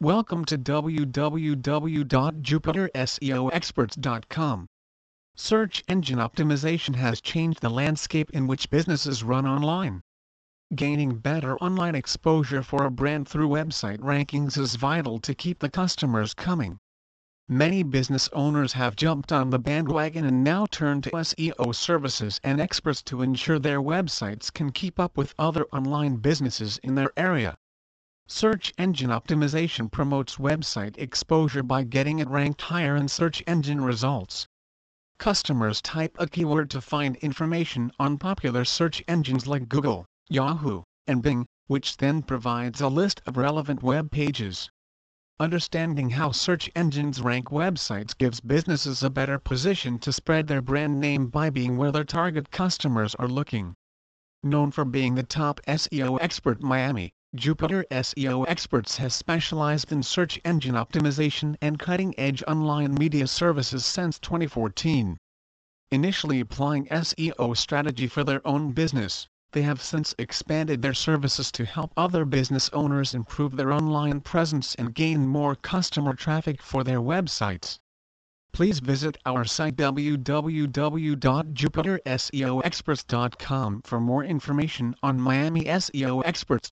Welcome to www.jupiterseoexperts.com. Search engine optimization has changed the landscape in which businesses run online. Gaining better online exposure for a brand through website rankings is vital to keep the customers coming. Many business owners have jumped on the bandwagon and now turn to SEO services and experts to ensure their websites can keep up with other online businesses in their area. Search engine optimization promotes website exposure by getting it ranked higher in search engine results. Customers type a keyword to find information on popular search engines like Google, Yahoo, and Bing, which then provides a list of relevant web pages. Understanding how search engines rank websites gives businesses a better position to spread their brand name by being where their target customers are looking. Known for being the top SEO expert Miami, Jupiter SEO Experts has specialized in search engine optimization and cutting-edge online media services since 2014. Initially applying SEO strategy for their own business, they have since expanded their services to help other business owners improve their online presence and gain more customer traffic for their websites. Please visit our site www.jupiterseoexperts.com for more information on Miami SEO Experts.